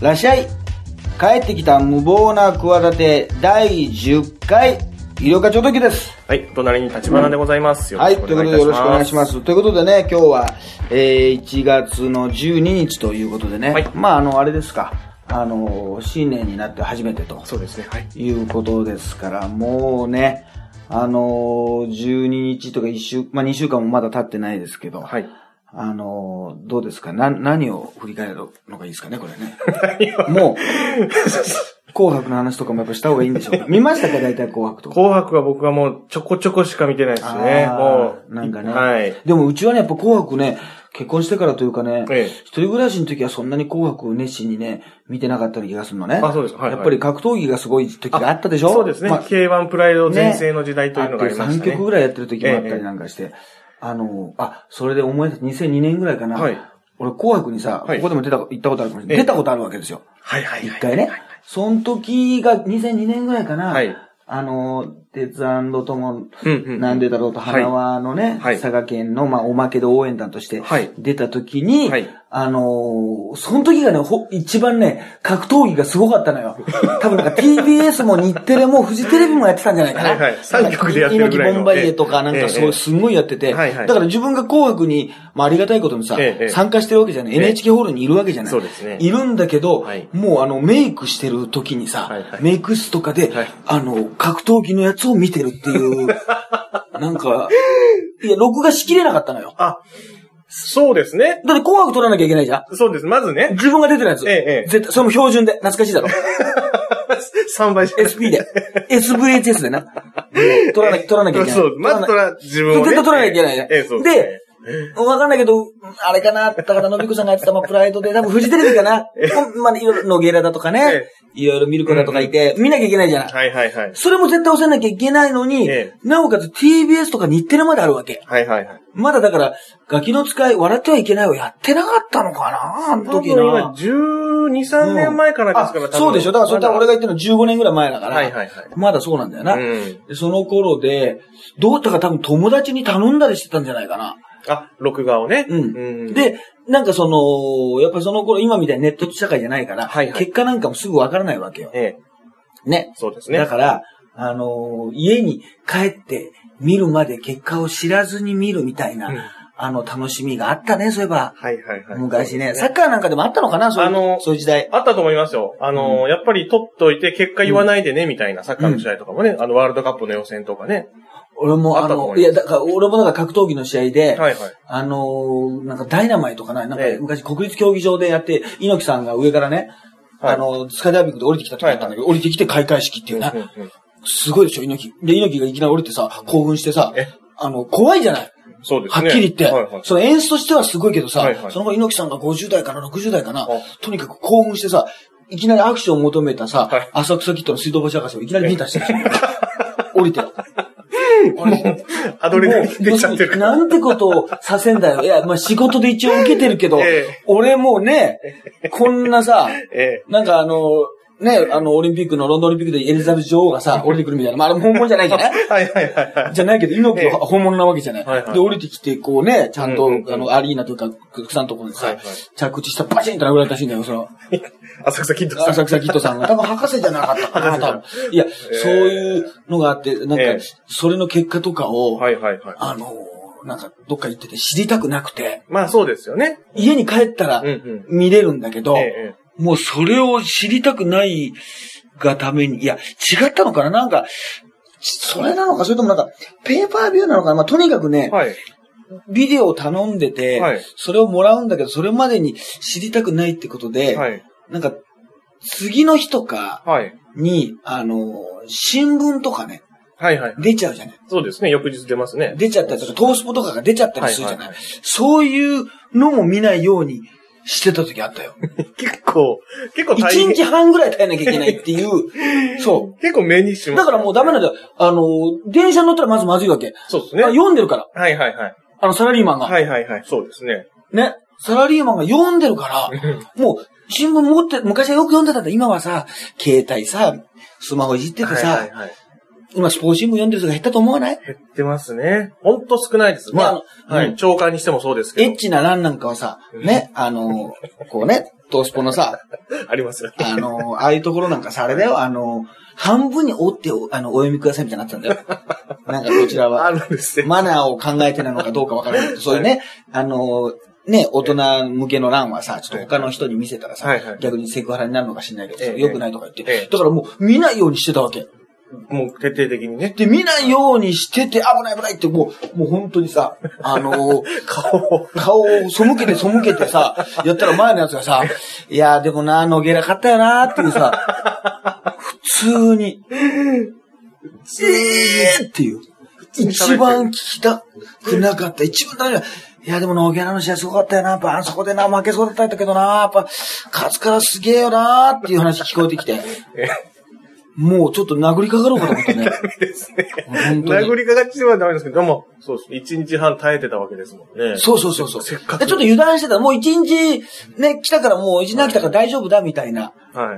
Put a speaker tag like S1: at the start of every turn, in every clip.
S1: らっしゃい帰ってきた無謀な企て第10回医療課長時です。
S2: はい、隣に立花でございます。
S1: はい、ということでよろしくお願いしま。す。ということでね、今日は、えー、1月の12日ということでね、
S2: はい
S1: まああの、あれですか、あの、新年になって初めてと
S2: そうですね、はい。
S1: いうことですから、もうね、あの、12日とか1週、まあ2週間もまだ経ってないですけど、
S2: はい。
S1: あの、どうですか？な、何を振り返るのがいいですかね、これね。もう、紅白の話とかもやっぱした方がいいんでしょうか？見ましたか？大体紅白とか。
S2: 紅白は僕はもうちょこちょこしか見てないですね。もう。
S1: なんかね。
S2: はい。
S1: でもうちはね、やっぱ紅白ね、結婚してからというかね、
S2: ええ
S1: 一人暮らしの時はそんなに紅白を熱心にね、見てなかった気がするのね。
S2: あそうですはいはい
S1: やっぱり格闘技がすごい時があったでしょ？
S2: そうですね。
S1: まあ
S2: K1 プライド全盛の時代というのがありました
S1: 3
S2: ね。
S1: 曲ぐらいやってる時もあった
S2: ええ
S1: りなんかして、あの、あ、それで思い出した、2002年ぐらいかな。
S2: はい
S1: 俺、紅白にさ、
S2: はい
S1: ここでも出た、行ったことあるかもしれない。
S2: ええ
S1: 出たことあるわけですよ。
S2: はいはいはい。
S1: 一回ね。その時が2002年ぐらいかな。
S2: はい
S1: あの、鉄とも、なんでだろうと、
S2: はい
S1: 花輪のね、
S2: はい。
S1: 佐賀県の、まあ、おまけで応援団として
S2: はい。
S1: 出た時に、
S2: はい。
S1: あのーその時がね、ほ、一番ね、格闘技がすごかったのよ。多分なんか TBS も日テレもフジテレビもやってたんじゃないかな。
S2: はいはい。三局でやってるぐら
S1: ボンバイエとかなんかそう、
S2: ええ
S1: すんごいやってて、
S2: はいはい。
S1: だから自分が紅白に、まあありがたいことにさ、
S2: ええ
S1: 参加してるわけじゃない。
S2: ええ。
S1: NHK ホールにいるわけじゃない。
S2: そうですね。
S1: いるんだけど、
S2: はい。
S1: もうあの、メイクしてる時にさ、メイク室とかで、
S2: はい。
S1: あの、格闘技のやつを見てるっていう、なんか、いや、録画しきれなかったのよ。
S2: あ、そうですね。
S1: だって紅白撮らなきゃいけないじゃん。
S2: そうです。まずね。
S1: 自分が出てるやつ。
S2: ええええ
S1: 絶対、それも標準で。懐かしいだろ。
S2: 3倍
S1: SP で。SVHS でな。撮らなきゃ、撮らなきゃいけない。
S2: そう。まず取ら、自分をね。
S1: 絶対撮らなきゃいけないね。
S2: ええ、そう
S1: で、わかんないけど、あれかな、高田信子さんがやってた、まあ、プライドで、多分フジテレビかな。まあ、いろいろ、ノゲラだとかね
S2: え、
S1: いろいろ見る子だとかいて、見なきゃいけないじゃない。
S2: はいはいはい。
S1: それも絶対押さなきゃいけないのに
S2: ええ、
S1: なおかつ TBS とか日テレまであるわけ。
S2: はいはいはい。
S1: まだだから、ガキの使い、笑ってはいけないをやってなかったのかなあの時
S2: 多分今
S1: な。
S2: 12、3年前からですから、
S1: あそうでしょだからそれ多分俺が言ってるの15年ぐらい前だから。
S2: はいはいはい
S1: まだそうなんだよな。
S2: うん
S1: でその頃で、どうたか多分友達に頼んだりしてたんじゃないかな。
S2: あ、録画をね。
S1: うん。で、なんかその、やっぱりその頃今みたいにネット社会じゃないから、
S2: はいはい
S1: 結果なんかもすぐわからないわけよ。
S2: ええ、
S1: ね。
S2: そうですね。
S1: だから、あのー家に帰って見るまで結果を知らずに見るみたいな、
S2: うん
S1: あの楽しみがあったね、そういえば。
S2: はいはいはい。
S1: 昔ね。サ
S2: さ
S1: ッカーなんかでもあったのかなそういう、
S2: あの
S1: そういう時代。
S2: あったと思いますよ。あの、やっぱり取っといて結果言わないでね、みたいなサッカーの試合とかもね、あの、ワールドカップの予選とかね。
S1: 俺も、あの、
S2: あったと思います
S1: いや、だから、俺もなんか格闘技の試合で、
S2: はいはい。
S1: あのーなんかダイナマイトかな？なんか
S2: ええ
S1: 昔国立競技場でやって、猪木さんが上からね、
S2: はい
S1: あの、スカイダイビングで降りてきた時だったんだけど、降りてきて開会式っていうね。
S2: うんうん
S1: すごいでしょ、猪木。で、猪木がいきなり降りてさ、興奮してさ
S2: え、
S1: あの、怖いじゃない。
S2: そうですね。
S1: はっきり言って、
S2: はいはい。
S1: その演出としてはすごいけどさ、
S2: はいはい
S1: その後猪木さんが50代から60代かな
S2: あ、
S1: とにかく興奮してさ、いきなりアクションを求めたさ、
S2: はい
S1: 浅草キッドの水道橋博士をいきなり見たしてる降りて。俺
S2: アドレナリン出ちゃってる。
S1: なんてことをさせんだよ。いや、まあ仕事で一応受けてるけど、
S2: ええ
S1: 俺もうね、こんなさ、
S2: ええ。
S1: なんかあの、ね、あの、オリンピックの、ロンドンオリンピックでエリザベス女王がさ、降りてくるみたいな。まあ、あれ本物じゃないじゃない
S2: はいはいはいはい。
S1: じゃないけど、猪木
S2: ええ
S1: は本物なわけじゃない。
S2: はいはい
S1: で、降りてきて、こうね、ちゃんと、
S2: うんうんうん
S1: あの、アリーナというか、草のところにさ、
S2: はいはい
S1: 着地したらバチンと殴られたらしいんだよ、その、
S2: 浅草キッドさん。
S1: 浅草キッドさんが。多分博士じゃなかったかな、
S2: 博士さん
S1: 多分。いや、そういうのがあって、なんか、
S2: ええ
S1: それの結果とかを、
S2: はいはいはい。
S1: あの、なんか、どっか行ってて知りたくなくて、
S2: まあそうですよね。
S1: 家に帰ったら。見れるんだけど、もうそれを知りたくないがために、いや、違ったのかな？なんか、それなのか、それともなんか、ペーパービューなのかな？まあ、とにかくね
S2: え。、はい。
S1: ビデオを頼んでて、
S2: はい
S1: それをもらうんだけど、それまでに知りたくないってことで、
S2: はい。
S1: なんか、次の日とか
S2: はい。
S1: に、あの、新聞とかね、
S2: はいはい。
S1: 出ちゃうじゃない。
S2: そうですね。翌日出ますね。
S1: 出ちゃったりとか、トースポとかが出ちゃったりするじゃない。そういうのも見ないようにしてた時あったよ。
S2: 結構、結構
S1: 一
S2: 大変。
S1: 日半ぐらい耐えなきゃいけないっていう、そう。
S2: 結構目にします。
S1: だからもうダメなんだよ。あの、電車に乗ったらまずまずいわけ。
S2: そうですね。
S1: あ読んでるから。
S2: はいはいはい。
S1: あの、サラリーマンが。
S2: はいはいはい。そうですね。
S1: ね。サラリーマンが読んでるから、もう、新聞持って、昔はよく読んでたんだ。今はさ、携帯さ、スマホいじっててさ、
S2: はいはいはい。
S1: 今スポーツ新聞読んでる人が減ったと思わない？
S2: 減ってますね。ほんと少ないです。まあ、はい。長官にしてもそうですけど。
S1: エッチな欄なんかはさ、ね、あの、こうね、トースポのさ、
S2: ありますよね。
S1: あの、ああいうところなんかさ、あれだよ、あの、半分に折ってお、あの、お読みくださいみたいになってたんだよ。なんかこちらは。
S2: あるんですね。
S1: マナーを考えてなのかどうかわからないそういうね、あの、ね、大人向けの欄はさ、ちょっと他の人に見せたらさ、
S2: はいはい
S1: 逆にセクハラになるのかしれないけどさ、
S2: ええ
S1: 良くないとか言って、
S2: ええ
S1: だからもう見ないようにしてたわけ。
S2: もう徹底的にね。
S1: で、見ないようにしてて、危ない危ないって、もう、もう本当にさ、あの
S2: 顔を。
S1: 顔を背けて背けてさ、やったら前のやつがさ、いや、でもな、のげなかったよなっていうさ、普通に、えーっていう。一番聞きたくなかった。一番大事いや、でもノーギャラの試合すごかったよな。やっぱあそこでな、負けそうだったんだけどな。やっぱ、勝つからすげえよなっていう話聞こえてきて。もうちょっと殴りかかろうかと思ったね。
S2: ですね。殴りかかってはダメですけど、でも、そうです。一日半耐えてたわけですもんね。
S1: そうそうそうそう。
S2: せっかく
S1: でちょっと油断してた。もう一日、ね、来たからもう一日来たから大丈夫だみたいな
S2: はい。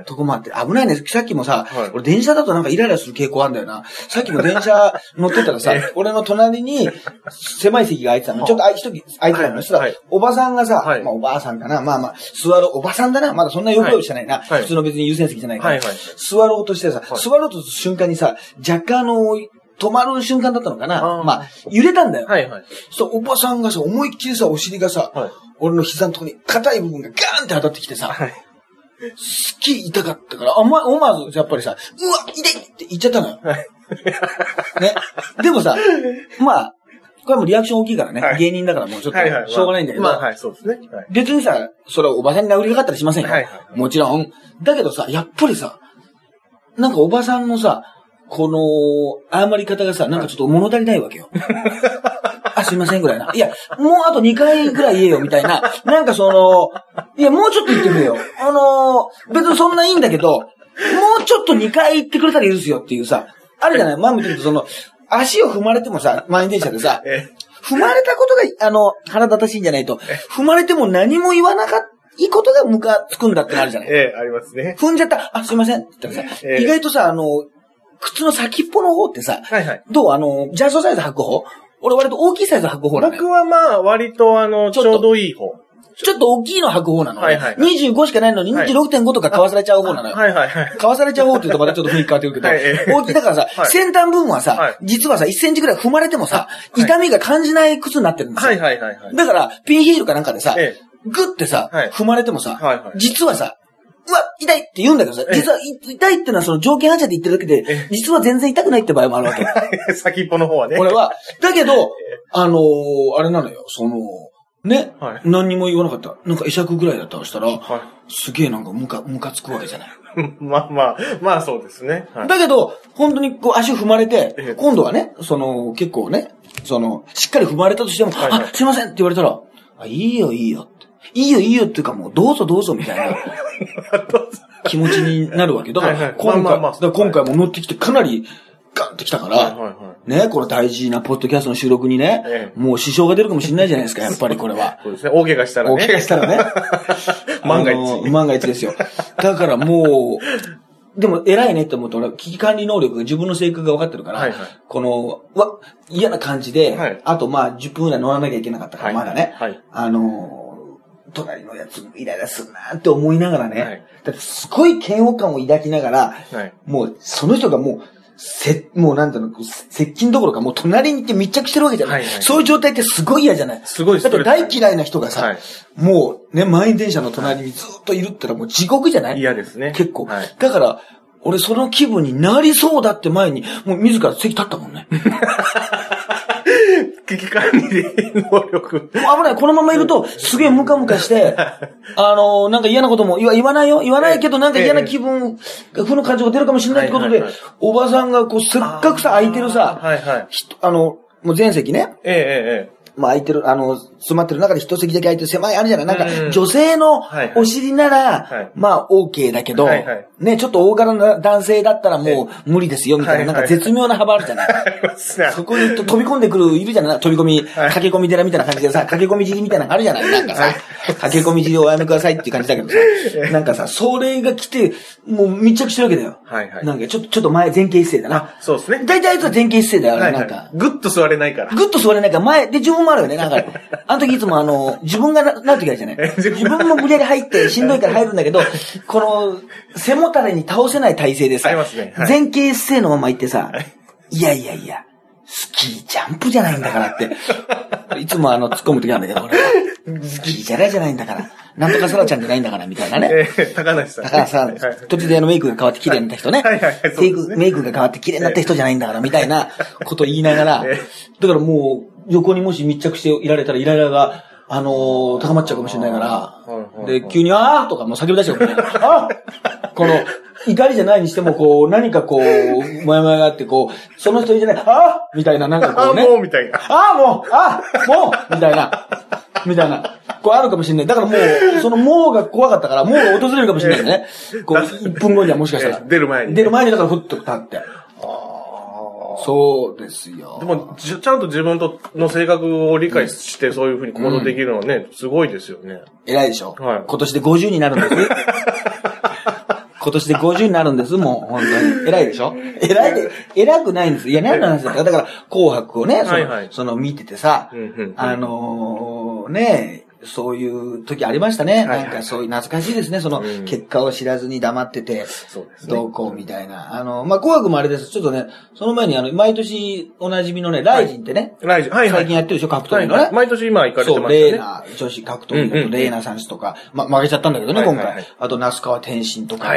S1: とこもあって。危ないね。さっきもさ、
S2: はい
S1: 俺電車だとなんかイライラする傾向あるんだよな。さっきも電車乗ってたらさ、俺の隣に狭い席が空いてたの。ちょっとあ一人空いてたの。そしたら、
S2: はい
S1: おばさんがさ、
S2: はい
S1: まあおばあさんかな。まあまあ、座る、おばさんだな。まだそんな横用してないな。
S2: はい
S1: 普通の別に優先席じゃないから。
S2: はいはい
S1: 座ろうとしてさ、
S2: はい
S1: 座ろうとする瞬間にさ、若干あの、止まる瞬間だったのかな。まあ、揺れたんだよ。
S2: はいはい。
S1: そう、おばさんがさ、思いっきりさ、お尻がさ、
S2: はい
S1: 俺の膝のとこに硬い部分がガーンって当たってきてさ、
S2: はい。
S1: すっげえ痛かったから、あま、思わず、やっぱりさ、うわ、痛いって言っちゃったのよ。
S2: はい。
S1: ね。でもさ、まあ、これもリアクション大きいからね。
S2: はい
S1: 芸人だからもうちょっ。と、しょうがないんだけど、
S2: まあ、はい、そうですね。はい。
S1: 別にさ、それはおばさんに殴りかかったりしませんよ。
S2: はいはい
S1: もちろん。だけどさ、やっぱりさ、なんかおばさんのさ、この、謝り方がさ、なんかちょっと物足りないわけよ。あ、すいませんぐらいな。いや、もうあと2回ぐらい言えよ、みたいな。なんかその、いや、もうちょっと言ってくれよ。あのー別にそんないいんだけど、もうちょっと2回言ってくれたら許すよっていうさ、あるじゃない？前も言ったけど、その、足を踏まれてもさ、満員電車でさ、
S2: え
S1: 踏まれたことが、あの、腹立たしいんじゃないと、踏まれても何も言わなかった、いいことがムカつくんだってなるじゃない？
S2: え、ええ、ありますね。
S1: 踏んじゃった、あ、すいませんって言ったらさ、
S2: ええ
S1: 意外とさ、あの、靴の先っぽの方ってさ、
S2: はいはい。
S1: どう？あの、ジャストサイズ履く方？俺割と大きいサイズ履く方なのよ。
S2: 僕はまあ、割とあの、ち
S1: ちょっと
S2: ょうどいい方。
S1: ちょっと大きいの履く方なの。
S2: はいはい
S1: 25しかないのに
S2: はい
S1: 26.5とか買わされちゃう方なのよ。
S2: はいはいはい。
S1: 買わされちゃう方って言うとまたちょっと雰囲気変わってくるけど、
S2: はいええ
S1: 大きいだからさ、
S2: はい
S1: 先端部分はさ、
S2: はい
S1: 実はさ、1センチぐらい踏まれてもさ、
S2: はい
S1: 痛みが感じない靴になってるんですよ。
S2: はいはいはいはい。
S1: だから、ピンヒールかなんかでさ、
S2: え
S1: グッてさ、
S2: はい
S1: 踏まれてもさ、
S2: はいはい
S1: 実はさ、うわ、痛いって言うんだけどさ、
S2: ええ
S1: 実はい痛いってのはその条件反射で言ってるだけで
S2: え、
S1: 実は全然痛くないって場合もあるわけ。
S2: え。先っぽの方はね。
S1: これは。だけど、あのーあれなのよ、その、ね、
S2: はい
S1: 何にも言わなかった。なんか会釈ぐらいだったとしたら、
S2: は
S1: すげえなんかムカ、ムカつくわけじゃない。
S2: い。まあまあ、まあそうですね。はい。
S1: だけど、本当にこう足踏まれて
S2: ええ、
S1: 今度はね、その、結構ね、その、しっかり踏まれたとしても、
S2: はいはい
S1: あ、すいませんって言われたら、あ、いいよいいよって。いいよいいよっていうかもう、どうぞどうぞみたいな 気持ちになるわけ。だから、今回、今回も乗ってきてかなりガンってきたから、ね、この大事なポッドキャストの収録にね、
S2: ええ
S1: もう支障が出るかもしれないじゃないですか、やっぱりこれは。
S2: そうですね。大怪我したらね。
S1: 大怪我したらね。
S2: 万が一
S1: 万が一ですよ。だからもう、でも偉いねって思うと俺、危機管理能力が自分の性格が分かってるから、この、うわ、嫌な感じで、
S2: はい
S1: あとまあ10分ぐらい乗らなきゃいけなかったから、
S2: はい
S1: まだね、
S2: はい
S1: あの、隣のやつイライラするなって思いながらね、
S2: はい
S1: だってすごい嫌悪感を抱きながら、
S2: はい。
S1: もうその人がもう、せ、もうなんていうの、接近どころかもう隣に行って密着してるわけじゃない。
S2: はいはい
S1: そういう状態ってすごい嫌じゃない。
S2: すごいス
S1: だって大嫌いな人がさ、
S2: はい
S1: もうね、満員電車の隣にずっといるってのはもう地獄じゃない？
S2: 嫌ですね。
S1: 結構。
S2: はい。
S1: だから、俺その気分になりそうだって前に、もう自ら席立ったもんね。
S2: 危機管理能力。
S1: 危ない。このままいると、すげえムカムカして、あのーなんか嫌なことも言わないよ。言わないけど、なんか嫌な気分、負の感情が出るかもしれないってことでおばさんがこう、せっかくさ、空いてるさ、
S2: はいはい。
S1: 人あの、もう全席ね、
S2: えええええ
S1: まあ空いてる、あの、詰まってる中で一席だけ空いてる狭いあるじゃない？なんか
S2: う、ん
S1: 女性のお尻なら、
S2: はい。
S1: まあ OK だけど、ね、ちょっと大柄な男性だったらもう無理ですよ、みたいな、なんか絶妙な幅あるじゃない？そこに飛び込んでくる、いるじゃない？飛び込み、
S2: はい。
S1: 駆け込み寺みたいな感じでさ、駆け込み尻みたいなのあるじゃない？なんかさ、駆け込み尻をおやめくださいっていう感じだけどさ、なんかさ、それが来て、もう密着してるわけだよ。
S2: はいはい。
S1: なんかちょっと、ちょっと前前傾姿勢だな。
S2: そうですね。
S1: 大体あいつは前傾姿勢だよ、なんか。
S2: い。ぐっと座れないから。
S1: ぐっと座れないから前、で、自分もあるよね。なんか、あの時いつもあの、自分がななる時あるじゃない
S2: 自
S1: 自分も無理やり入って、しんどいから入るんだけど、この、背もたれに倒せない体勢でさ、
S2: ありますねはい
S1: 前傾姿勢のまま行ってさ、いやいやいや、スキージャンプじゃないんだからって、いつもあの、突っ込む時なんだけど、俺は。スキーじゃらじゃないんだから、なんとかサラちゃんじゃないんだから、みたいなね。
S2: えー、高梨さん、ね。
S1: 高橋さん、
S2: はいはい
S1: 突然あのメイクが変わって綺麗になった人ね。
S2: はいはいはいそうですね
S1: メイクメイクが変わって綺麗になった人じゃないんだから、みたいなことを言いながら、
S2: え
S1: だからもう、横にもし密着していられたら、イライラが、あのー高まっちゃうかもしれないからで、急に、あーとかもう叫び出しちゃうかもしれない。あーこの、怒りじゃないにしても、こう、何かこう、もやもやがあって、こう、その人じゃない、あーみたいな、なんかこ
S2: あ、
S1: うね。
S2: もうみたいな。
S1: ああ、もうあもうみたいな。みたいな。こうあるかもしれない。だからもう、そのもうが怖かったから、もうが訪れるかもしれないね。こう、1分後にはもしかしたら。
S2: え出る前に
S1: 出る前にだからふっと立って。
S2: あ
S1: そうですよ。
S2: でも、じちゃんと自分との性格を理解して、そういうふうに行動できるのはね、すごいですよね。
S1: 偉いでしょ、
S2: はい
S1: 今年で50になるんです。今年で50になるんです、もう、本当に。偉いでしょ？偉いで、偉くないんです。いや、何の話だかだから、紅白をね、その、
S2: はいはい
S1: その見ててさ、
S2: うんうんうん
S1: あのーね、そういう時ありましたね。なんかそういう懐かしいですね。その
S2: うん
S1: 結果を知らずに黙ってて、どうこうみたいな。あの、まあ、紅白もあれです。ちょっとね、その前にあの、毎年おなじみのね、ライジンってね、
S2: ライジンはいはい
S1: 最近やってるでしょ、格闘技のね。
S2: 毎年今行かれて
S1: そう、
S2: ますよね。
S1: レーナ、女子格闘技だ
S2: うんうんうん
S1: とレーナさんとか、ま、負けちゃったんだけどね、今回。あと、那須川天心とか、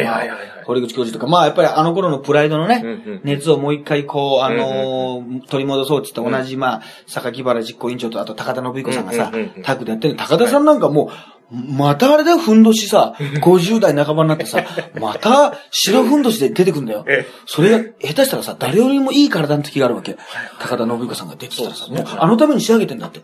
S1: 堀口教授とか、まあ、やっぱりあの頃のプライドのね熱をもう一回こう、あのー、取り戻そうって言って同じ、まあ、榊原実行委員長と、あと高田信彦さんがさタッグでやってる。高田さんなんかもう、またあれだよ、ふんどしさ、50代半ばになってさ、また白ふんどしで出てくんだよ
S2: ええ。
S1: それが、下手したらさ、誰よりもいい体の時があるわけ。高田信彦さんが出てたらさ、もうあのために仕上げてんだって。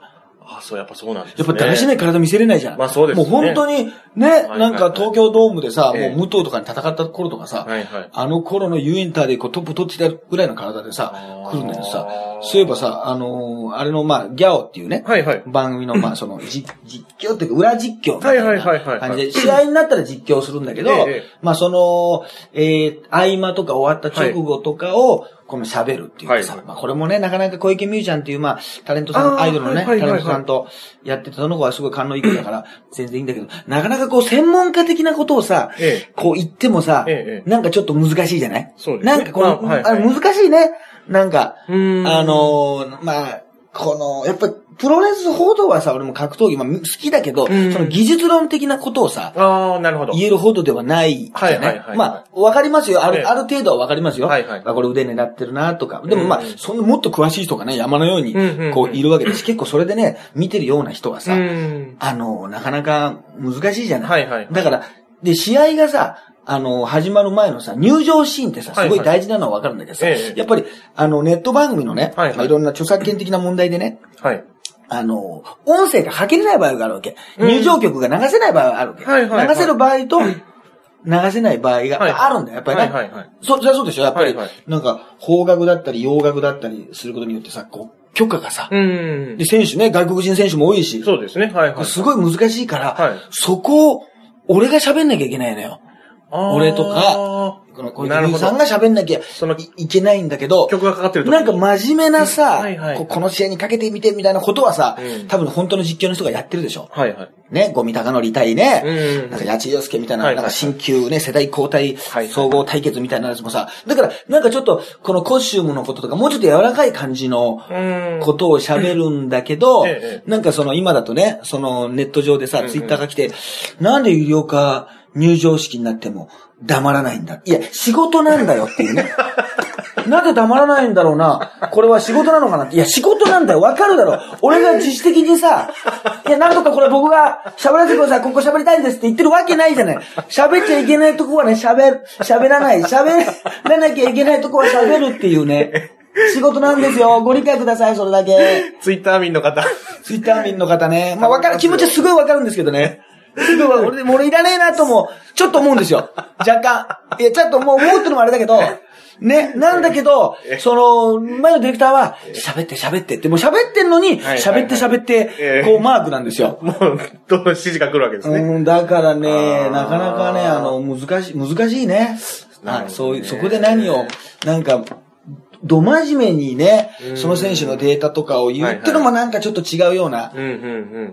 S2: あ、そう、やっぱそうなんですね。
S1: やっぱだらしない体見せれないじゃん。
S2: まあそうですね
S1: もう本当に、ね、
S2: はい
S1: なんか東京ドームでさ、
S2: ええ
S1: もう武藤とかに戦った頃とかさ、あの頃のユーインターでこうトップ取ってたぐらいの体でさ来るんだけどさ、そういえばさ、あのーあれのまあ、ギャオっていうね、
S2: はいはい。
S1: 番組のまあ、その、実実況っていうか、裏実況みた
S2: はいはいはいはい
S1: い。な感じで、試合になったら実況するんだけど
S2: ええ、
S1: まあその、えー、合間とか終わった直後とかを、この喋るっていうかさ
S2: はい、
S1: まあこれもね、なかなか小池美優ちゃんっていう、まあ、タレントさん、アイドルのね、タレントさんとやってて、その子はすごい勘のいい子だから、全然いいんだけど、なかなかこう、専門家的なことをさ
S2: ええ、
S1: こう言ってもさ
S2: ええ、
S1: なんかちょっと難しいじゃない？
S2: そうですね。
S1: なんかこの、
S2: まあはいはい。
S1: あれ難しいね。なんか、あのー、まあ、この、やっぱり、プロレス報道はさ、俺も格闘技、まあ、好きだけど、そ
S2: ん
S1: の技術論的なことをさ、
S2: ああ、なるほど。
S1: 言えるほどではないじゃない。
S2: はいはいはい
S1: まあ、わかりますよ。ある、
S2: ええ
S1: ある程度はわかりますよ。
S2: はいはい
S1: あこれ腕狙ってるなとか。でもまあ
S2: うん、
S1: そんなもっと詳しい人がね、山のようにこう、いるわけです。結構それでね、見てるような人は
S2: う
S1: さ、
S2: ん。
S1: あの、なかなか難しいじゃない。
S2: はいはい
S1: だから、で、試合がさ、あの、始まる前のさ、入場シーンってさ、すごい大事なのはわかるんだけどさ、
S2: はいはいええ
S1: やっぱり、あの、ネット番組のね、
S2: はいはい
S1: まあいろんな著作権的な問題でね、
S2: はい。
S1: あの、音声がかけれない場合があるわけ。
S2: うん
S1: 入場曲が流せない場合があるわけ。
S2: はいはいはい
S1: 流せる場合と、流せない場合が
S2: はい
S1: あるんだよ、やっぱりね。
S2: はいはいはい
S1: そ、そりゃそうでしょやっぱり、
S2: はいはい
S1: なんか、邦楽だったり、洋楽だったりすることによってさ、こう、許可がさ、
S2: うん
S1: で、。選手ね、外国人選手も多いし、
S2: そうですね。はいはい。
S1: すごい難しいから、
S2: はい
S1: そこを、俺が喋んなきゃいけないのよ。俺とか、この小池さんが喋んなきゃ
S2: その
S1: いいけないんだけど、
S2: 曲がかかってると
S1: なんか真面目なさ、
S2: はいはい。
S1: ここの試合にかけてみてみたいなことはさ、
S2: うん。
S1: 多分本当の実況の人がやってるでしょ。
S2: はいはい。
S1: ね、ゴミ高則対ね、
S2: うん。
S1: なんか八千代介みたいな、
S2: はい。
S1: なんか新旧ね、世代交代
S2: はい
S1: 総合対決みたいなやつもさ、だからなんかちょっとこのコスチュームのこととかもうちょっと柔らかい感じの
S2: うん。
S1: ことを喋るんだけど、
S2: ええ
S1: なんかその今だとね、そのネット上でさ、
S2: うん
S1: ツイッターが来て、なんで有料化入場式になっても黙らないんだ。いや、仕事なんだよっていうね。なんで黙らないんだろうな。これは仕事なのかなって。いや、仕事なんだよ。わかるだろ。俺が自主的にさ、いや、なんとかこれ僕が喋らせてください。ここ喋りたいんですって言ってるわけないじゃない。喋っちゃいけないとこはね、喋る、喋らない。喋らなきゃいけないとこは喋るっていうね。仕事なんですよ。ご理解ください、それだけ。
S2: ツイッター民の方。
S1: ツイッター民の方ね。まあ、わかる、気持ちはすごいわかるんですけどね。俺でも俺いらねえなとも、ちょっと思うんですよ。若干。いや、ちょっともう思ってるのもあれだけど、ね、なんだけど、その、前のディレクターは、喋って喋ってって、もう喋ってんのに、
S2: はい
S1: 喋って喋って
S2: え、え
S1: こうマークなんですよ。
S2: もう、どんどん指示が来るわけですね。
S1: うん、だからね、なかなかね、あの、難しい、難しいねはい、そういう、そこで何を、なんか、ど真面目にね
S2: う、ん
S1: その選手のデータとかを言うってのもなんかちょっと違うような。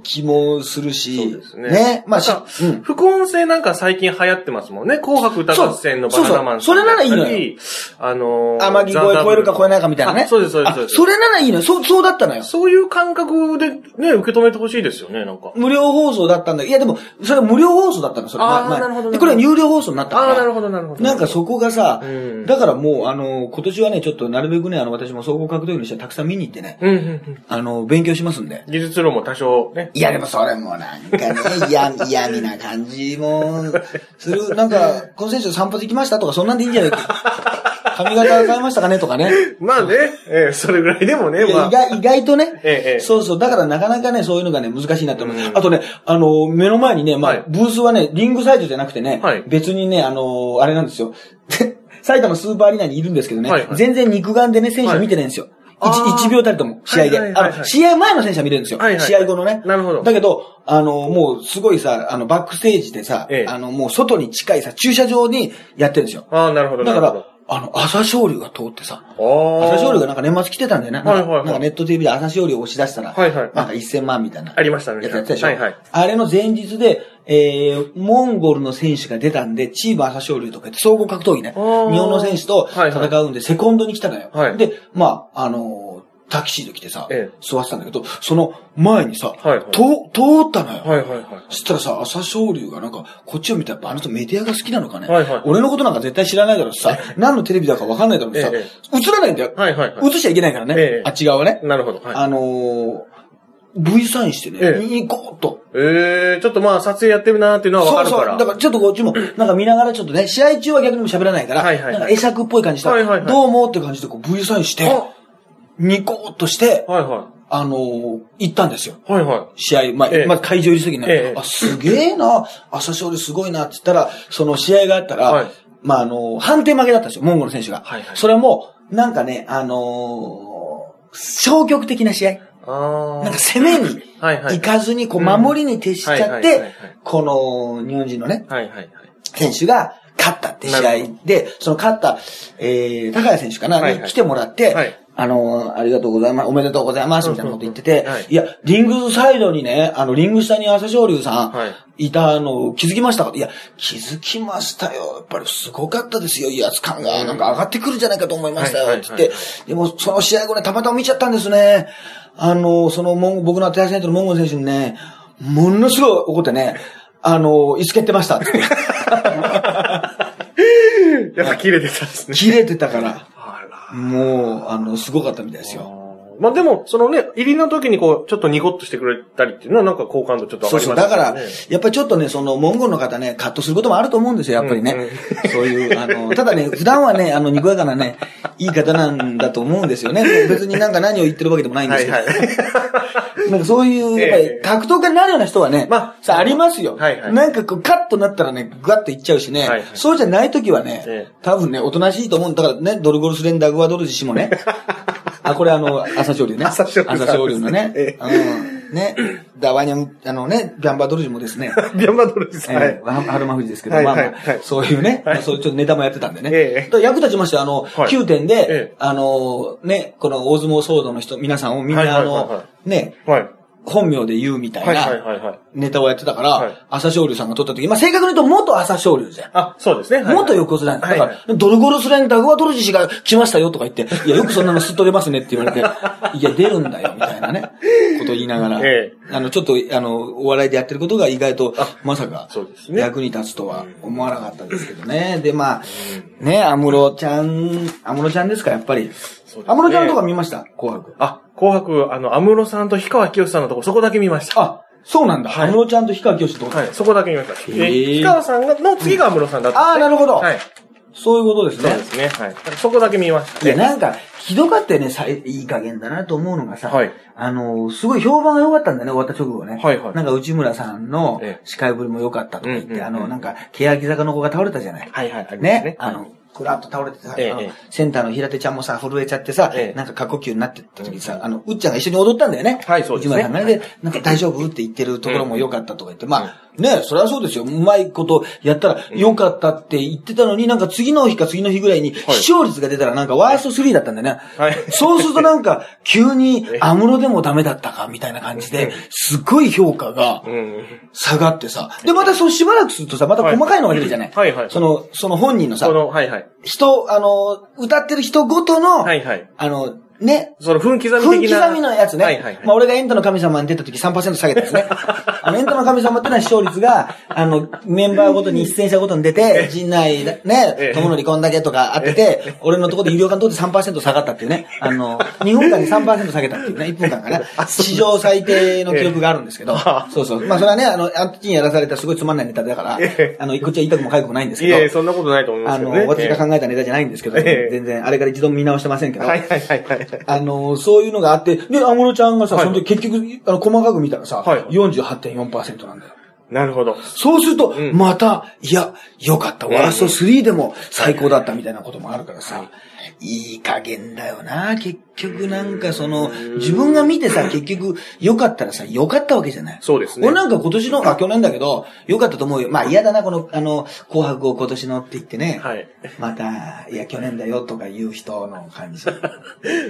S1: 気もするし、
S2: ね
S1: まあ。
S2: 副音声なんか最近流行ってますもんね。紅白歌合戦のバナナマン
S1: それならいいのよ
S2: あのー、
S1: 天城越え超えるか超えないかみたいなね。
S2: あそうですそうですそうです
S1: あそれならいいのよ。そう、そうだったのよ。
S2: そういう感覚でね、受け止めてほしいですよね、なんか。
S1: 無料放送だったんだいやでも、それは無料放送だったの、それ。
S2: あー
S1: 前
S2: なるほど
S1: でこれは有料放送になった。
S2: ああ、なるほど、なるほど。
S1: なんかそこがさ、
S2: うん
S1: だからもう、あの、今年はね、ちょっとなるべくね、あの、私も総合格闘技の試合たくさん見に行ってね、
S2: うんうんうん。
S1: あの、勉強しますんで。
S2: 技術論も多少ね。
S1: いや、でもそれもなんかね、嫌、嫌味な感じもする。なんか、この選手散髪行きましたとか、そんなんでいいんじゃないか。髪型変えましたかねとかね。
S2: まあね、ええそれぐらいでもね、まあ。
S1: 意外意外とね、
S2: ええええ
S1: そうそう、だからなかなかね、そういうのがね、難しいなって思う。
S2: うん
S1: あとね、あの、目の前にね、まあ、
S2: はい
S1: ブースはね、リングサイドじゃなくてね、
S2: はい
S1: 別にね、あの、あれなんですよ。埼玉スーパーアリーナにいるんですけどね、
S2: はいはい
S1: 全然肉眼でね、選手を見てないんですよ。
S2: あー
S1: 一一秒たりとも、試合で。
S2: はいはいはいはい
S1: あの、試合前の選手は見れるんですよ。
S2: はいはい
S1: 試合後のね。
S2: なるほど
S1: だけど、あの、もう、すごいさ、あの、バックステージでさ、
S2: ええ
S1: あの、もう、外に近いさ、駐車場にやってるんですよ。
S2: ああ、なるほど、
S1: だか。ら、あの、朝青龍が通ってさ、
S2: ああ。
S1: 朝青龍がなんか年末来てたんだよね。
S2: はいはいはい
S1: なんかネット TV で朝青龍を押し出したら、
S2: はいはい
S1: なんか1000万みたいな。
S2: ありましたね
S1: やつやってたでしょ。
S2: はいはい
S1: あれの前日で、えー、モンゴルの選手が出たんで、チーム朝青龍とか言って、総合格闘技ね。日本の選手と戦うんで、セコンドに来たのよ。
S2: はい
S1: で、まあ、あのータキシード着てさ、
S2: ええ
S1: 座ってたんだけど、その前にさ、
S2: はいはい
S1: と通ったのよ。
S2: はいはいはい。
S1: そしたらさ、朝青龍がなんか、こっちを見たら、あの人メディアが好きなのかね。
S2: はいはい
S1: 俺のことなんか絶対知らないだろうしさ、何のテレビだかわかんないだろうしさ、
S2: え
S1: 映らないんだよ。
S2: はいはいはい。
S1: 映しちゃいけないからね。
S2: ええ
S1: あっち側はね。
S2: なるほど。はい。
S1: あのー、V サインしてね、
S2: ええ
S1: ニコッと。
S2: ええちょっとまあ撮影やってるなーっていうのはわかるから。
S1: そうそう。だからちょっとこっちも、なんか見ながらちょっとね、試合中は逆にも喋らないから、
S2: はいはいはい
S1: なんか会釈っぽい感じしたら、
S2: はいはいはい
S1: どうもって感じでこう V サインして、
S2: あ
S1: ニコッとして、
S2: はいは
S1: あのー行ったんですよ。
S2: い。はいは
S1: 試合、まあ、
S2: ええ
S1: まず会場入りすぎね、
S2: ええ
S1: あ、すげえな、朝勝利すごいなって言ったら、その試合があったら、
S2: はい
S1: まあ、あの、判定負けだったんですよ、モンゴルの選手が。
S2: はいはい
S1: それも、なんかね、あのー消極的な試合。なんか攻めに行かずに、こう、
S2: うん
S1: 守りに徹しちゃって、この、日本人のね。選手が勝ったって試合。で、その勝った、えー、高谷選手かな、に来てもらって、
S2: はい。
S1: あの、ありがとうございます、おめでとうございます、みたいなこと言ってて、
S2: い。
S1: いや、リングサイドにね、あの、リング下に朝青龍さん、
S2: はい。
S1: いたの、気づきましたか？いや、気づきましたよ。やっぱりすごかったですよ、威圧感が。
S2: うん。
S1: なんか上がってくるんじゃないかと思いましたよ、
S2: はいはい。
S1: つって。でも、その試合後ね、たまたま見ちゃったんですね。あの、そのモンゴ、僕の対戦相手のモンゴル選手にね、ものすごい怒ってね、あの、椅子蹴ってましたって。
S2: やっぱ切れてたんですね。
S1: 切れてたから。もう、あの、すごかったみたいですよ。
S2: まあでも、そのね、入りの時にこう、ちょっとニコッとしてくれたりっていうのはなんか好感度ちょっと
S1: そうそう。
S2: 上がります
S1: だから
S2: ね。、
S1: やっぱりちょっとね、その、モンゴルの方ね、カットすることもあると思うんですよ、やっぱりね。
S2: うんうん
S1: そういう、あの、ただね、普段はね、あの、にこやかなね、いい方なんだと思うんですよね。別になんか何を言ってるわけでもないんです
S2: はい
S1: けど。
S2: はい。
S1: なんかそういう、やっぱ
S2: え
S1: り格闘家になるような人はね、
S2: まあ
S1: さあ、ありますよ。
S2: はいはい
S1: なんかこう、カッとなったらね、グワッといっちゃうしね、
S2: はいはい
S1: そうじゃない時はね、
S2: ええ
S1: 多分ね、おとなしいと思うんだからね、ドルゴルスレンダーグワドルジ氏もね、あ、これあの、朝青龍ね。
S2: 朝青龍ね
S1: 朝青龍のね。
S2: え
S1: うん。ね。ダワニャム、あのね、ビャンバドルジもですね、
S2: ビャンバドルです。はい
S1: え。ー、は春馬富士ですけど、
S2: はい
S1: まあまあ、そういうね、そういうちょっとネタもやってたんでね。
S2: ええ
S1: 役立ちまして、あの、
S2: はい
S1: 9点で、
S2: ええ
S1: あの、ね、この大相撲騒動の人、皆さんをみんな、あの、ね、
S2: はい。
S1: 本名で言うみたいな。ネタをやってたから、
S2: はい
S1: 朝青龍さんが撮った時、まあ正確に言うと元朝青龍じゃん。
S2: あ、そうですね。はい
S1: 元横綱なんだ。だか
S2: はい
S1: ら、ドルゴルスレンダグワドルジ氏が来ましたよとか言って、いや、よくそんなのすっと出ますねって言われて、いや、出るんだよ、みたいなね、ことを言いながら、
S2: え
S1: あの、ちょっと、あの、お笑いでやってることが意外と、まさか役に立つとは思わなかったですけどね。で、まあ、ね、安室ちゃん、安室ちゃんですか、やっぱり。安室ちゃんとか見ました？紅白。
S2: あ、紅白、あの、安室さんと氷川きよしさんのとこ、そこだけ見ました。
S1: あ、そうなんだ。
S2: はい
S1: 安室ちゃんと氷川きよしと、
S2: はい、そこだけ見ました。氷川さんがの次が安室さんだったね
S1: ああ、なるほど。
S2: はい。
S1: そういうことですね
S2: そうで。すね。はい。そこだけ見ました
S1: いや、
S2: ね。
S1: なんか、ひどかったよね、さいい加減だなと思うのがさ、
S2: はい
S1: あの、すごい評判が良かったんだよね、終わった直後ね。
S2: はいはい
S1: なんか内村さんの
S2: ええ
S1: 司会ぶりも良かったとか言って、
S2: うんうんうん
S1: あの、なんか、欅坂の子が倒れたじゃない。
S2: はいはい、あります
S1: ね。あの、くらっと倒れてさ、
S2: ええええ。
S1: センターの平手ちゃんもさ、震えちゃってさ、
S2: ええ。
S1: なんか過呼吸になってった時にさ、あの、うっちゃんが一緒に踊ったんだよね。
S2: はいそうですね。
S1: 内村さんがね、で、なんか大丈夫？って言ってるところも良かったとか言って、まあ、ねそれはそうですよ。うまいことやったらよかったって言ってたのに、なんか次の日か次の日ぐらいに視聴率が出たらなんかワースト3だったんだよね。
S2: はい
S1: そうするとなんか 急にアムロでもダメだったかみたいな感じで、すっごい評価が
S2: うん。
S1: 下がってさ。で、またそうしばらくするとさ、また細かいのが出るじゃない。
S2: はいはい
S1: その、その本人のさ
S2: はいはい。
S1: 人、あの、歌ってる人ごとの、
S2: はいはい。
S1: あの、ね、
S2: その分刻み
S1: 分
S2: 的な。
S1: 刻みのやつね。
S2: はいはいはい。
S1: まあ俺がエンタの神様に出た時3%下げたんですね。あの、エンタの神様っていうのは視聴率が、あの、メンバーごとに出演者ごとに出て、陣内
S2: え
S1: ね
S2: え、
S1: 友則こんだけとかあってて、俺のところで有料間のところで3%下がったっていうね。あの、2分間で3%下げたっていうね、1分間かな。史上最低の記録があるんですけど、そうそう。まあそれはね、あの、あっちにやらされたすごいつまんないネタだから
S2: ええ、
S1: あの、こっちは言いたくもかゆくもないんですけど、
S2: いえ、そんなことないと思いま
S1: あ
S2: すけどね。
S1: の、私が考えたネタじゃないんですけど、
S2: ええ
S1: 全然、あれから一度も見直してませんけど、
S2: はいはいはいはい。
S1: あの、そういうのがあって、で、安室ちゃんがさ、
S2: はい
S1: その時結局、あの、細かく見たらさ、
S2: はい
S1: 48.4%なんだよ。
S2: なるほど。
S1: そうすると、
S2: ん
S1: また、いや、よかった。ワースト3でも最高だったみたいなこともあるからさ、いい加減だよな。結局なんかその、自分が見てさ、結局、よかったらさ、よかったわけじゃない。
S2: そうですね
S1: 俺なんか今年の、あ、去年だけど、よかったと思うよ。まあ嫌だな、この、あの、紅白を今年のって言ってね。
S2: はい。
S1: また、いや、去年だよとか言う人の感じ。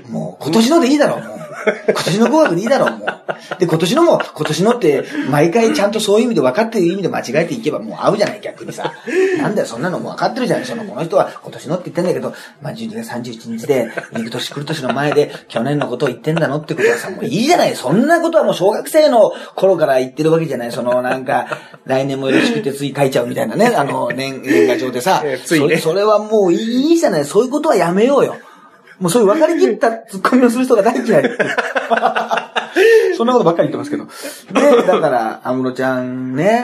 S1: もう、今年のでいいだろう、もう。今年の紅白でいいだろう、もう。で、今年のも、今年のって、毎回ちゃんとそういう意味で分かってる意味で間違えていけばもう合うじゃない、逆にさ。なんだよ、そんなのもう分かってるじゃない、その、この人は今年のって言ってんだけど、まあ、12月31日で、行く年来る年の前で、去年のことを言ってんだのってことはさ、もういいじゃない。そんなことはもう小学生の頃から言ってるわけじゃない。その、なんか、来年もよろしくってつい書いちゃうみたいなね、あの、年、年賀状でさ。
S2: ええついね
S1: それそれはもういいじゃない。そういうことはやめようよ。もうそういう分かりきったツッコミをする人が大嫌い。そんなことばっかり言ってますけど。で、だから、安室ちゃんね、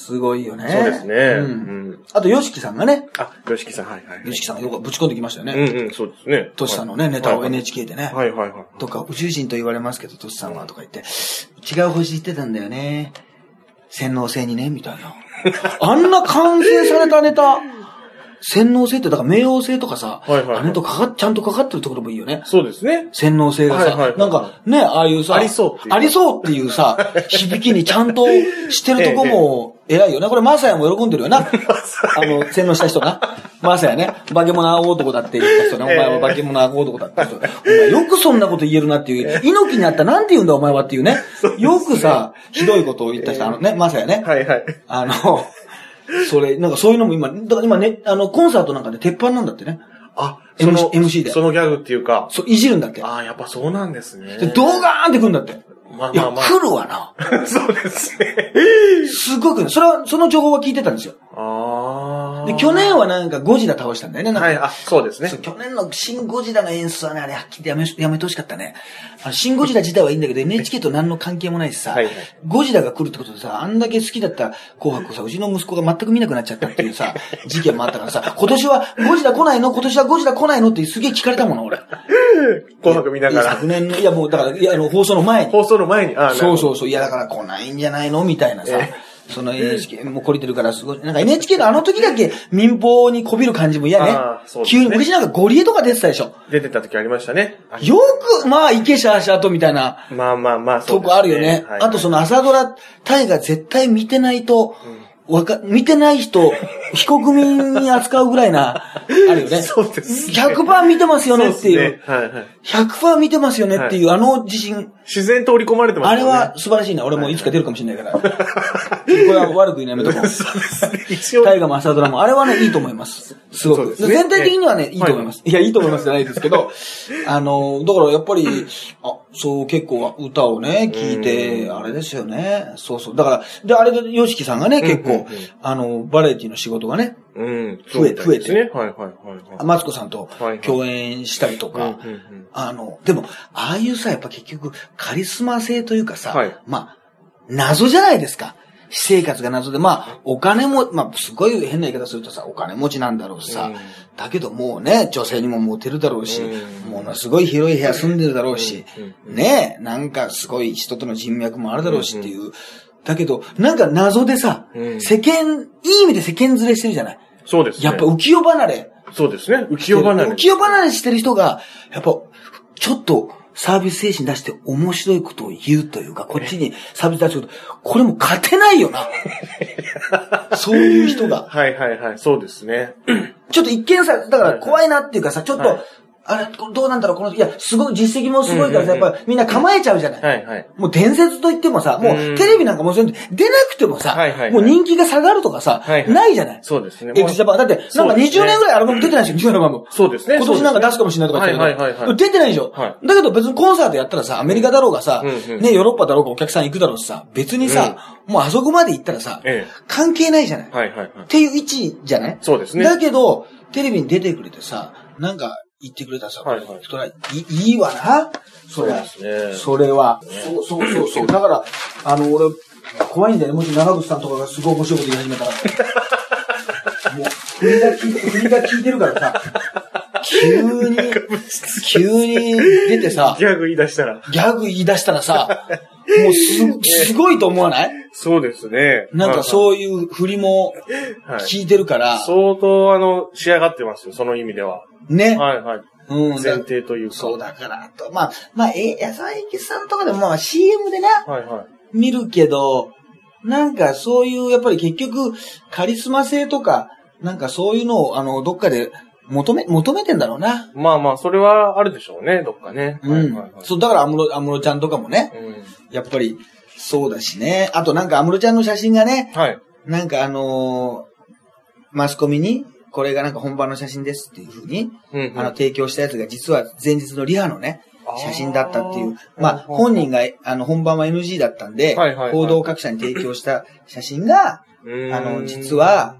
S1: すごいよね。
S2: そうですね。
S1: う。
S2: うんん。
S1: あと、ヨシキさんがね、
S2: あ、よしきさん、はいはい。
S1: ヨシキさんがよくぶち込んできましたよ
S2: うん
S1: ね。
S2: うん、そうですね。
S1: トシさんのね、ネタを
S2: はい
S1: NHK でね。
S2: はいはいはい。
S1: とか、宇宙人と言われますけど、トシさんはとか言って、違う星行ってたんだよね。洗脳性にね、みたいな。あんな完成されたネタ、洗脳性って、だから冥王星とかさ、
S2: はいはいはい
S1: あれとかか、ちゃんとかかってるところもいいよね。
S2: そうですね。
S1: 洗脳性がさ、なんかね、ああいうさ、
S2: ありそう
S1: ありそうっていうさ、響きにちゃんとしてるとこも偉いよね。これマサヤも喜んでるよな。あの、洗脳した人な。マサヤね、化け物青男だって言った人ね。お前は化け物青男だって人。お前よくそんなこと言えるなっていう。猪木にあったらなんて言うんだお前はっていうね。よくさ、ひどいことを言った人、あのね、マサヤね。
S2: はいはい。
S1: あの、それ、なんかそういうのも今、だから今ね、あの、コンサートなんかで鉄板なんだってね。
S2: あ、
S1: MC
S2: その
S1: MC で
S2: そのギャグっていうか。
S1: そう、いじるんだって。
S2: ああ、やっぱそうなんですね。
S1: で、ドーガーンってくるんだって。
S2: まあまあまあ。
S1: 来るわな。
S2: そうですね。
S1: すごくね、それは、その情報は聞いてたんですよ。
S2: ああ。
S1: で、去年はなんかゴジラ倒したんだよね。なんか
S2: はい、あ、そうですね。
S1: 去年のシン・ゴジラの演出はね、あれはっきりやめ、やめてほしかったね。あの、シン・ゴジラ自体はいいんだけど、NHK と何の関係もないしさ、
S2: はいはい
S1: ゴジラが来るってことでさ、あんだけ好きだった紅白をさ、うちの息子が全く見なくなっちゃったっていうさ、事件もあったからさ、今年はゴジラ来ないの？今年はゴジラ来ないの？ってすげえ聞かれたもの、俺。
S2: 紅白見ながら。
S1: 昨年の、いやもうだから、いや、あの、放送の前に。
S2: 放送の前に、ああ、
S1: そう
S2: う。
S1: そうそう。いや、だから来ないんじゃないの？みたいなさ
S2: え。
S1: その NHK も懲りてるからすごい。なんか NHK のあの時だけ民放にこびる感じも嫌ね
S2: あーそう。ですね
S1: 急に、昔なんかゴリエとか出てたでしょ。
S2: 出てた時ありましたね。あ
S1: よく、まあ、池シャーシャーとみたいな
S2: まあまあまあ、
S1: とこあるよね。
S2: はい
S1: あとその朝ドラ、タイが絶対見てないと、わか、見てない人、非国民に扱うぐらいな、あるよね。
S2: そうですね
S1: 100%見てますよねっていう。
S2: そうねはいはい。
S1: 100%見てますよねっていう、あの自信。
S2: 自然と織り込まれてますよね。
S1: あれは素晴らしいね。俺もいつか出るかもしれないから。これは悪く言うのやめとこう。
S2: そうですね。一応。
S1: 大河も朝ドラも、あれはね、いいと思います。すごく。
S2: ね
S1: 全体的にはね、いいと思います。いや、いいと思いますじゃないですけど、あの、だからやっぱり、あ、そう、結構歌をね、聞いて、あれですよね。そうそう。だから、で、あれで、ヨシキさんがね、結構
S2: うんうんうん、
S1: あの、バラエティの仕事がね、
S2: うん。
S1: 増え
S2: そうですね。はいはいはいはい。
S1: マツコさんと共演したりとかあの、でも、ああいうさ、やっぱ結局、カリスマ性というかさ、
S2: はい
S1: まあ、謎じゃないですか。私生活が謎で、まあ、お金も、まあ、すごい変な言い方するとさ、お金持ちなんだろうしさ、
S2: うん
S1: だけどもうね、女性にもモテるだろうし、
S2: うん
S1: ものすごい広い部屋住んでるだろうし、
S2: うん
S1: ねなんかすごい人との人脈もあるだろうしっていう。だけど、なんか謎でさ、
S2: うん
S1: 世間、いい意味で世間ずれしてるじゃない？
S2: そうですね。
S1: やっぱ浮世離れ。
S2: そうですね。浮世離れ。
S1: 浮世離れしてる人が、やっぱ、ちょっと、サービス精神出して面白いことを言うというか、こっちにサービス出すこと、これも勝てないよな。そういう人が。
S2: はいはいはい。そうですね。
S1: ちょっと一見さ、だから
S2: はい
S1: 怖いなっていうかさ、ちょっと、
S2: はい
S1: あれ、どうなんだろう、この人、いや、すごい、実績もすごいからさ、やっぱみんな構えちゃうじゃない？
S2: はいはい。
S1: もう伝説と言ってもさ、もう
S2: うん
S1: テレビなんかもそういうの出なくてもさ、
S2: はいはいはい
S1: もう人気が下がるとかさ、ないじゃない？
S2: そうですね。
S1: x ジャパン。だって、なんか
S2: そうですね
S1: 20年ぐらいアルバム出てないでしょ、20アルバム。
S2: そうですね。
S1: 今年なんか出すかもしれないとか言って
S2: はいはいはいはい。
S1: 出てないでしょ、
S2: は
S1: だけど別にコンサートやったらさ、アメリカだろうがさ、ね、ヨーロッパだろうがお客さん行くだろうしさ、別にさ、もうあそこまで行ったらさ、
S2: え
S1: 関係ないじゃない、
S2: え。はいはいはい。
S1: っていう位置じゃない？
S2: そうですね。
S1: だけど、テレビに出てくれてさ、なんか言ってくれたらさ、
S2: はいはい
S1: それはいいいいわな。それは。
S2: そね
S1: それは。そうそうそうそう。だから、あの、俺、怖いんだよね。もし長渕さんとかがすごい面白いこと言い始めたら。もう、振りが聞いて、振りが聞いてるからさ、急に、急に出てさ、
S2: ギャグ言い出したら。
S1: ギャグ言い出したらさ、もうす、すごいと思わない？
S2: そうですね。
S1: なんか
S2: う。
S1: そういう振りも
S2: はい。
S1: 聞いてるから、
S2: 相当、あの、仕上がってますよ、その意味では。
S1: ね。
S2: はいはい。
S1: うん。
S2: 前提というか。
S1: そうだから、あと、まあ、まあ、え、矢沢永吉さんとかでもまあ CM でな、
S2: はいはい。
S1: 見るけど、なんかそういう、やっぱり結局、カリスマ性とか、なんかそういうのを、あの、どっかで求め、求めてんだろうな。
S2: まあまあ、それはあるでしょうね、どっかね。
S1: うん。
S2: はいはいはい
S1: そう、だから、安室、安室ちゃんとかもね、
S2: うん。
S1: やっぱり、そうだしね。あとなんか安室ちゃんの写真がね、
S2: はい。
S1: なんかあのーマスコミに、これがなんか本番の写真ですっていうふうに、
S2: うんうん
S1: あの、提供したやつが実は前日のリハのね、写真だったっていう。まあ、本人が、あの、本番は NG だったんで、
S2: はいはいはい
S1: 報道各社に提供した写真が、
S2: うん
S1: あの、実は、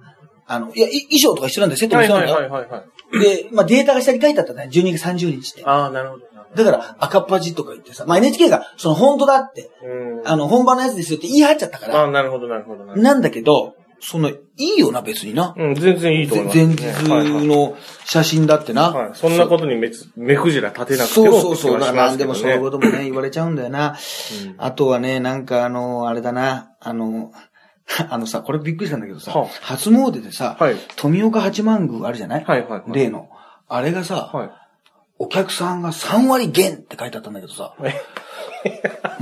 S1: あの、いや、い衣装とか一緒なんでセットも一緒なんだよ。
S2: はいはいはい。
S1: で、まあ、データが下に書いてあったんだよ。12月30日って。
S2: ああ、なるほど。
S1: だから、赤っ端とか言ってさ、まあ、NHK が、その、本当だって、
S2: うん。
S1: あの、本番のやつですよって言い張っちゃったか
S2: あ
S1: ら、
S2: あ、なるほど、なるほど。なるほど
S1: なんだけど、その、いいよな、別にな。
S2: うん、全然いいと思います、
S1: 前
S2: ね。
S1: 日
S2: はいはい
S1: の写真だってな。
S2: はい。そんなことに目つ目くじら立てなくて
S1: そ
S2: も
S1: うそうそう。だから何でもそういう
S2: こ
S1: こともね、言われちゃうんだよな。
S2: うん
S1: あとはね、なんかあの、あれだな、あの、あのさ、これびっくりしたんだけどさ、
S2: はあ
S1: 初詣でさ、
S2: はい
S1: 富岡八幡宮あるじゃない？
S2: はいはいはい
S1: 例の。あれがさ、
S2: はい。
S1: お客さんが3割減って書いてあったんだけどさ、
S2: は い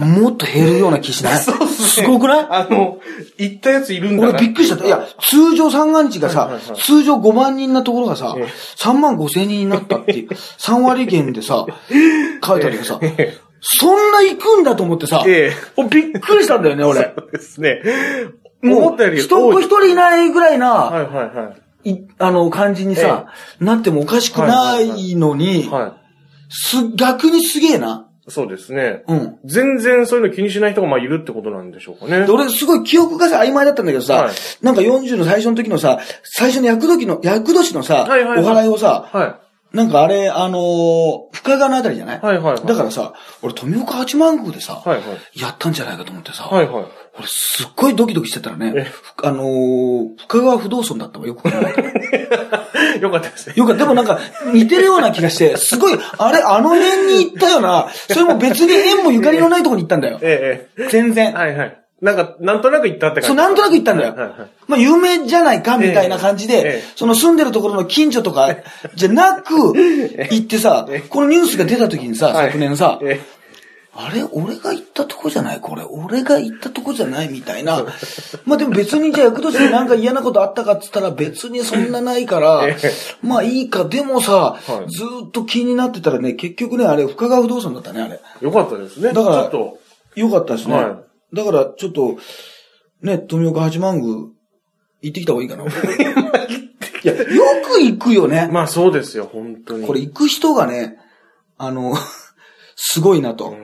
S1: もっと減るような気しない？すごくない？
S2: あの、行ったやついるんだな
S1: 俺びっくりしちゃった。いや、通常三が日がさ、
S2: はいはいはい
S1: 通常5万人なところがさ
S2: ええ、
S1: 3万5千人になったっていう、3割減でさ、書いてあるけどさ、
S2: え
S1: そんな行くんだと思ってさ、
S2: ええ
S1: 俺びっくりしたんだよね、俺。
S2: そうですね。
S1: もう
S2: 思ったよ、り
S1: 人っ
S2: 多い。
S1: 子一人いないぐらいな、
S2: はいはいはい。
S1: いあの、感じにさ、なってもおかしくないのに、
S2: は
S1: す、逆にすげえな。
S2: い。そうですね。
S1: うん。
S2: 全然そういうの気にしない人がまあいるってことなんでしょうかね。
S1: で、俺すごい記憶がさ、曖昧だったんだけどさ、
S2: はい
S1: なんか40の最初の時のさ、最初の役時の、役年のさ、
S2: はいはいはい
S1: お祓いをさ、
S2: は
S1: なんかあれ、あのー深川のあたりじゃない？
S2: はいはいはい
S1: だからさ、俺富岡八幡宮でさ、
S2: い。はいはい。
S1: やったんじゃないかと思ってさ、
S2: はいはい。
S1: 俺すっごいドキドキしてたらねあのー深川不動尊だったわ、よく考えたら
S2: よかったですね。
S1: よく、でもなんか、似てるような気がして、すごい、あれ、あの辺に行ったよな。それも別に縁もゆかりのないとこに行ったんだよ。
S2: ええ、ええ。
S1: 全然。
S2: はいはい。なんか、なんとなく行ったって感じ。
S1: そう、なんとなく行ったんだよ
S2: はいはい。
S1: まあ、有名じゃないか、みたいな感じ
S2: えええ
S1: で
S2: え、
S1: その住んでるところの近所とか、じゃなく、行ってさ
S2: ええ、
S1: このニュースが出た時にさ、
S2: はい
S1: 昨年さ、
S2: え
S1: あれ？俺が行ったとこじゃない？これ。俺が行ったとこじゃないみたいな。まあでも別にじゃあ役年でなんか嫌なことあったかっつったら別にそんなないから
S2: ええ、
S1: まあいいか。でもさ、
S2: はい
S1: ずーっと気になってたらね、結局ね、あれ、深川不動産だったね、あれ。
S2: え。よかったですね。
S1: だから
S2: ちょっと。
S1: よかったですね。
S2: は
S1: だからちょっと、ね、富岡八幡宮、行ってきた方がいいかな。いや、よく行くよね。
S2: まあそうですよ、本当に。
S1: これ行く人がね、あの、すごいなと。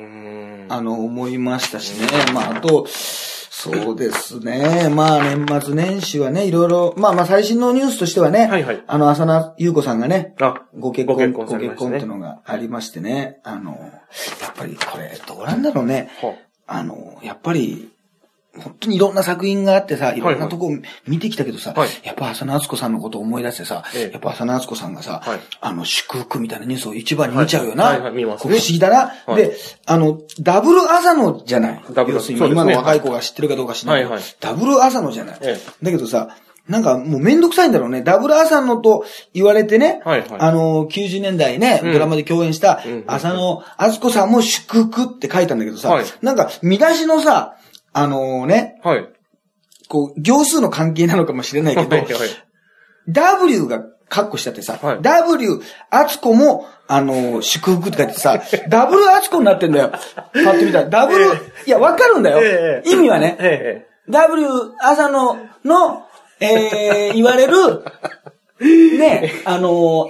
S1: あの、思いましたしね。まあ、あと、そうですね。まあ、年末年始はね、いろいろ、まあまあ、最新のニュースとしてはね、
S2: はいはい
S1: あの、浅名優子さんがね、
S2: あ、
S1: ご結婚、
S2: ご結婚ね
S1: ってのがありましてね、あの、やっぱりこれ、どうなんだろうね。
S2: は
S1: あの、やっぱり、本当にいろんな作品があってさ、いろんなとこ見てきたけどさ、
S2: はい。
S1: やっぱ浅野敦子さんのことを思い出してさ、
S2: ええ
S1: やっぱ浅野敦子さんがさ、
S2: はい。
S1: あの、祝福みたいなニュースを一番に見ちゃうよな。
S2: はい。はい。はい。見ますね。
S1: 不思議だな。
S2: はい。
S1: で、あの、ダブル浅野じゃない。
S2: ダブル
S1: 要するに今の若い子が知ってるかどうか知らない。ダブル浅野じゃない。
S2: え。
S1: だけどさ、なんかもうめんどくさいんだろうね。ダブル浅野と言われてね、
S2: はいはい
S1: あの、90年代ね、
S2: うん
S1: ドラマで共演した浅野敦子さんも祝福って書いたんだけどさ、
S2: はい
S1: なんか見出しのさ、あのね、
S2: はい。
S1: こう、行数の関係なのかもしれないけど、
S2: はいはい
S1: W がカッコしちゃってさ、
S2: はい
S1: W、敦子も、あの、祝福って書いてさ、ダブル敦子になってんだよ。パッと見たら。ダブル、いや、わかるんだよ。
S2: ええ
S1: 意味はね。
S2: え
S1: W、朝野の、えー、言われる、ね、あの、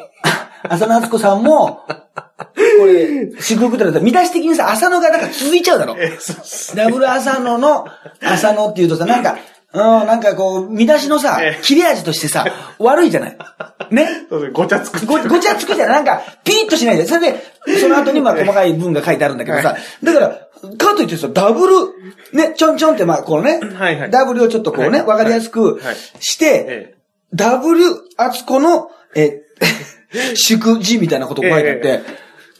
S1: 浅野敦子さんも、これ、祝福って言ったら、見出し的にさ、浅野がだから続いちゃうだろ。ダブル浅野の、浅野って言うとさ、なんか、うん、なんかこう、見出しのさ
S2: ええ、
S1: 切れ味としてさ、悪いじゃない。ね？
S2: そうです。ねごちゃつく。
S1: ご、ごちゃつくじゃん。なんか、ピーッとしないで。それで、その後にまあ細かい文が書いてあるんだけどさ、だから、かといってさ、ダブル、ね、ちょんちょんってまあ、このね、
S2: はいはい。
S1: ダブルをちょっとこうね、
S2: はい
S1: わかりやすく
S2: はい。
S1: して、
S2: ええ。
S1: ダブル、あつこの、え、祝辞みたいなことが書いてあって、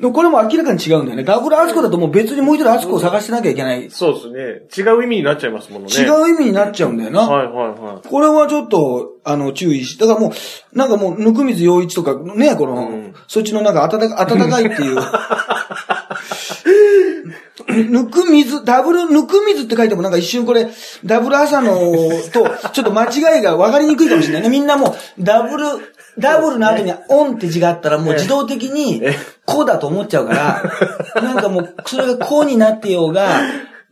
S1: でもこれも明らかに違うんだよね。ダブルあつこだともう別にもう一人あつこを探してなきゃいけない。
S2: そうですね。違う意味になっちゃいますものね。
S1: 違う意味になっちゃうんだよな。
S2: はいはいはい。
S1: これはちょっと、あの、注意し、だからもう、なんかもう、ぬくみず陽一とか、ね、この、
S2: ん
S1: そっちのなんか暖か、暖かいっていう。ぬくみず、ダブルぬくみずって書いてもなんか一瞬これ、ダブル朝のと、ちょっと間違いが分かりにくいかもしれないね。みんなもう、ダブル、ダブルの後にオンって字があったらもう自動的に、こうだと思っちゃうから、なんかもう、それがこうになってようが、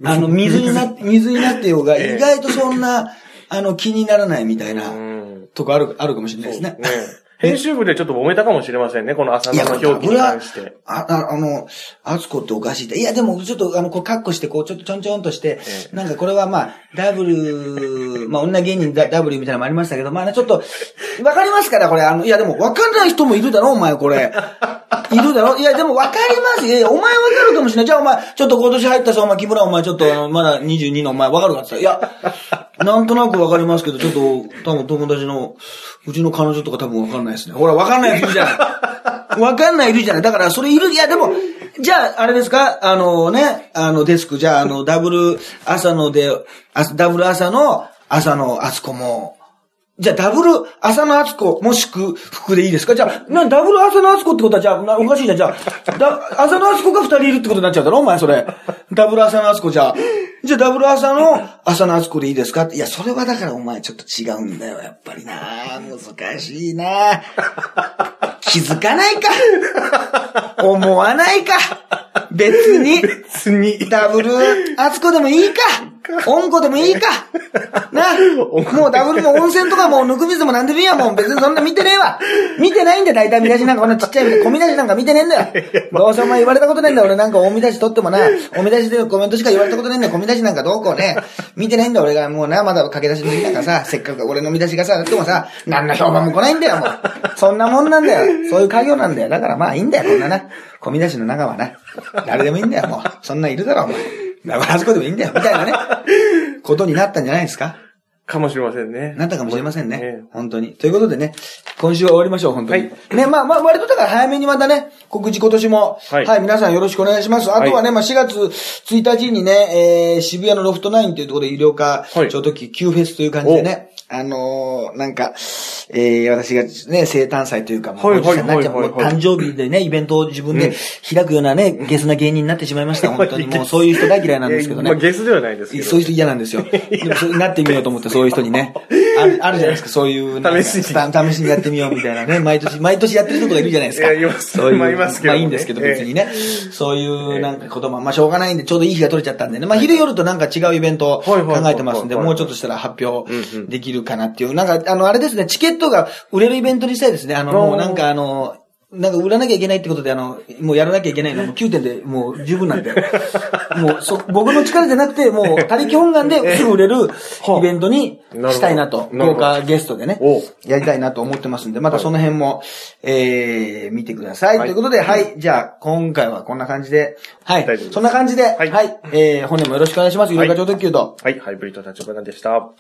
S1: あの、水にな水になってようが、意外とそんな、あの、気にならないみたいな、
S2: うん。
S1: とこある、あるかもしれないですね。
S2: 編集部でちょっと揉めたかもしれませんね、この朝
S1: いや、
S2: の表記に関して。
S1: あ、ああの、あつこっておかしいって。いや、でも、ちょっと、あの、こう、カッコして、こう、ちょっとちょんちょんとして、
S2: え
S1: なんかこれはまあ、ダブル、まあ、女芸人ダダブルみたいなのもありましたけど、まあね、ちょっと、わかりますから、これ、あの、いや、でも、わかんない人もいるだろ、お前、これ。いるだろ？いや、でも、わかりますよ。いやお前わかるかもしれない。じゃあ、お前、ちょっと今年入ったさ、お前、木村、お前、ちょっと、まだ22の、お前、わかるかって言ったら、いや、なんとなくわかりますけど、ちょっと、多分友達の、うちの彼女とか多分わかんないですね。ほら、わかんない人いるじゃない。わかんないいるじゃない。だから、それいる、いや、でも、じゃあ、あれですか？あのね、あの、デスク、じゃあ、あの、ダブル朝ので、あダブル朝の、朝のあつこも、じゃあ、ダブル朝のあつこもしく福でいいですか？じゃあ、な、ダブル朝のあつこってことは、じゃあ、なおかしいじゃん。じゃあ、だ、朝のあつこが二人いるってことになっちゃうだろお前、それ。ダブル朝のあつこじゃあ。じゃあ、ダブル朝の朝のあつこでいいですか？いや、それはだからお前ちょっと違うんだよ、やっぱりな。難しいな。気づかないか。思わないか。別に。
S2: 別に。
S1: ダブル、あつこでもいいか。温子でもいいか。な。もうダブルも温泉とかもうぬくみずもなんでもいいや。もう 別にそんな見てねえわ。見てないんだよ、大体見出しなんかこんなちっちゃい、小見出しなんか見てねえんだよ。どうせお前言われたことねえんだよ。俺なんか大見出し取ってもな、大見出しでコメントしか言われたことねえんだよ。小見出しなんかどうこうね。見てないんだよ、俺が。もうな、まだ駆け出しの時なんかさ、せっかく俺の見出しがさ、でもさ、何の評判も来ないんだよ、もう。そんなもんなんだよ。そういう家業なんだよ。だからまあいいんだよ、こんなな。小見出しの中はな。誰でもいいんだよ、もう。そんなんいるだろ、お前。だからあそこでもいいんだよ、みたいなね。ことになったんじゃないですか
S2: かもしれませんね。
S1: なったかもしれませんね。
S2: ええ
S1: 本当に。ということでね、今週は終わりましょう、本当に。
S2: はい
S1: ね、まあまあ、割とだから早めにまたね、告知今年も、は、
S2: はいい
S1: 皆さんよろしくお願いします。あとはね、まあ4月1日にね、えー、渋谷のロフトナインというところで医療科、
S2: はい
S1: 超特急フェスという感じでね、あのー、なんか、えー、私がね、生誕祭というか、もう誕生日でね、イベントを自分で開くようなね、ゲスな芸人になってしまいました。本当にもうそういう人大嫌いなんですけどね。
S2: まあ、ゲスではないですけど。
S1: そういう人嫌なんですよ。なってみようと思って、そういう人にね。ある、あるじゃないですか、そういう。
S2: 試しに
S1: 試しにやってみようみたいなね。毎年、毎年やってる人とかいるじゃないですか。
S2: ます
S1: そういう。
S2: まあいますけどね
S1: まあいいんですけど、別にね。そういうなんか言葉、まあしょうがないんで、ちょうどいい日が取れちゃったんでね。まあ昼夜となんか違うイベントを考えてますんで、
S2: はい
S1: もうちょっとしたら発表できるかなっていう。なんか、あの、あれですね、チケットが売れるイベントにしたいですね。あの、もうなんかあの、なんか売らなきゃいけないってことで、あの、もうやらなきゃいけないのはもう9点でもう十分なんで。もう、そ、僕の力じゃなくて、もう、他力本願ですぐ売れるイベントにしたいなと。豪華ゲストでね
S2: お、
S1: やりたいなと思ってますんで、またその辺も、えー、見てください。
S2: はい
S1: ということで、はい、じゃあ、今回はこんな感じで、はいそんな感じで、は、
S2: はいい
S1: えー、本年もよろしくお願いします。有料化超特急と。
S2: はい、ハイブリッド立花でした。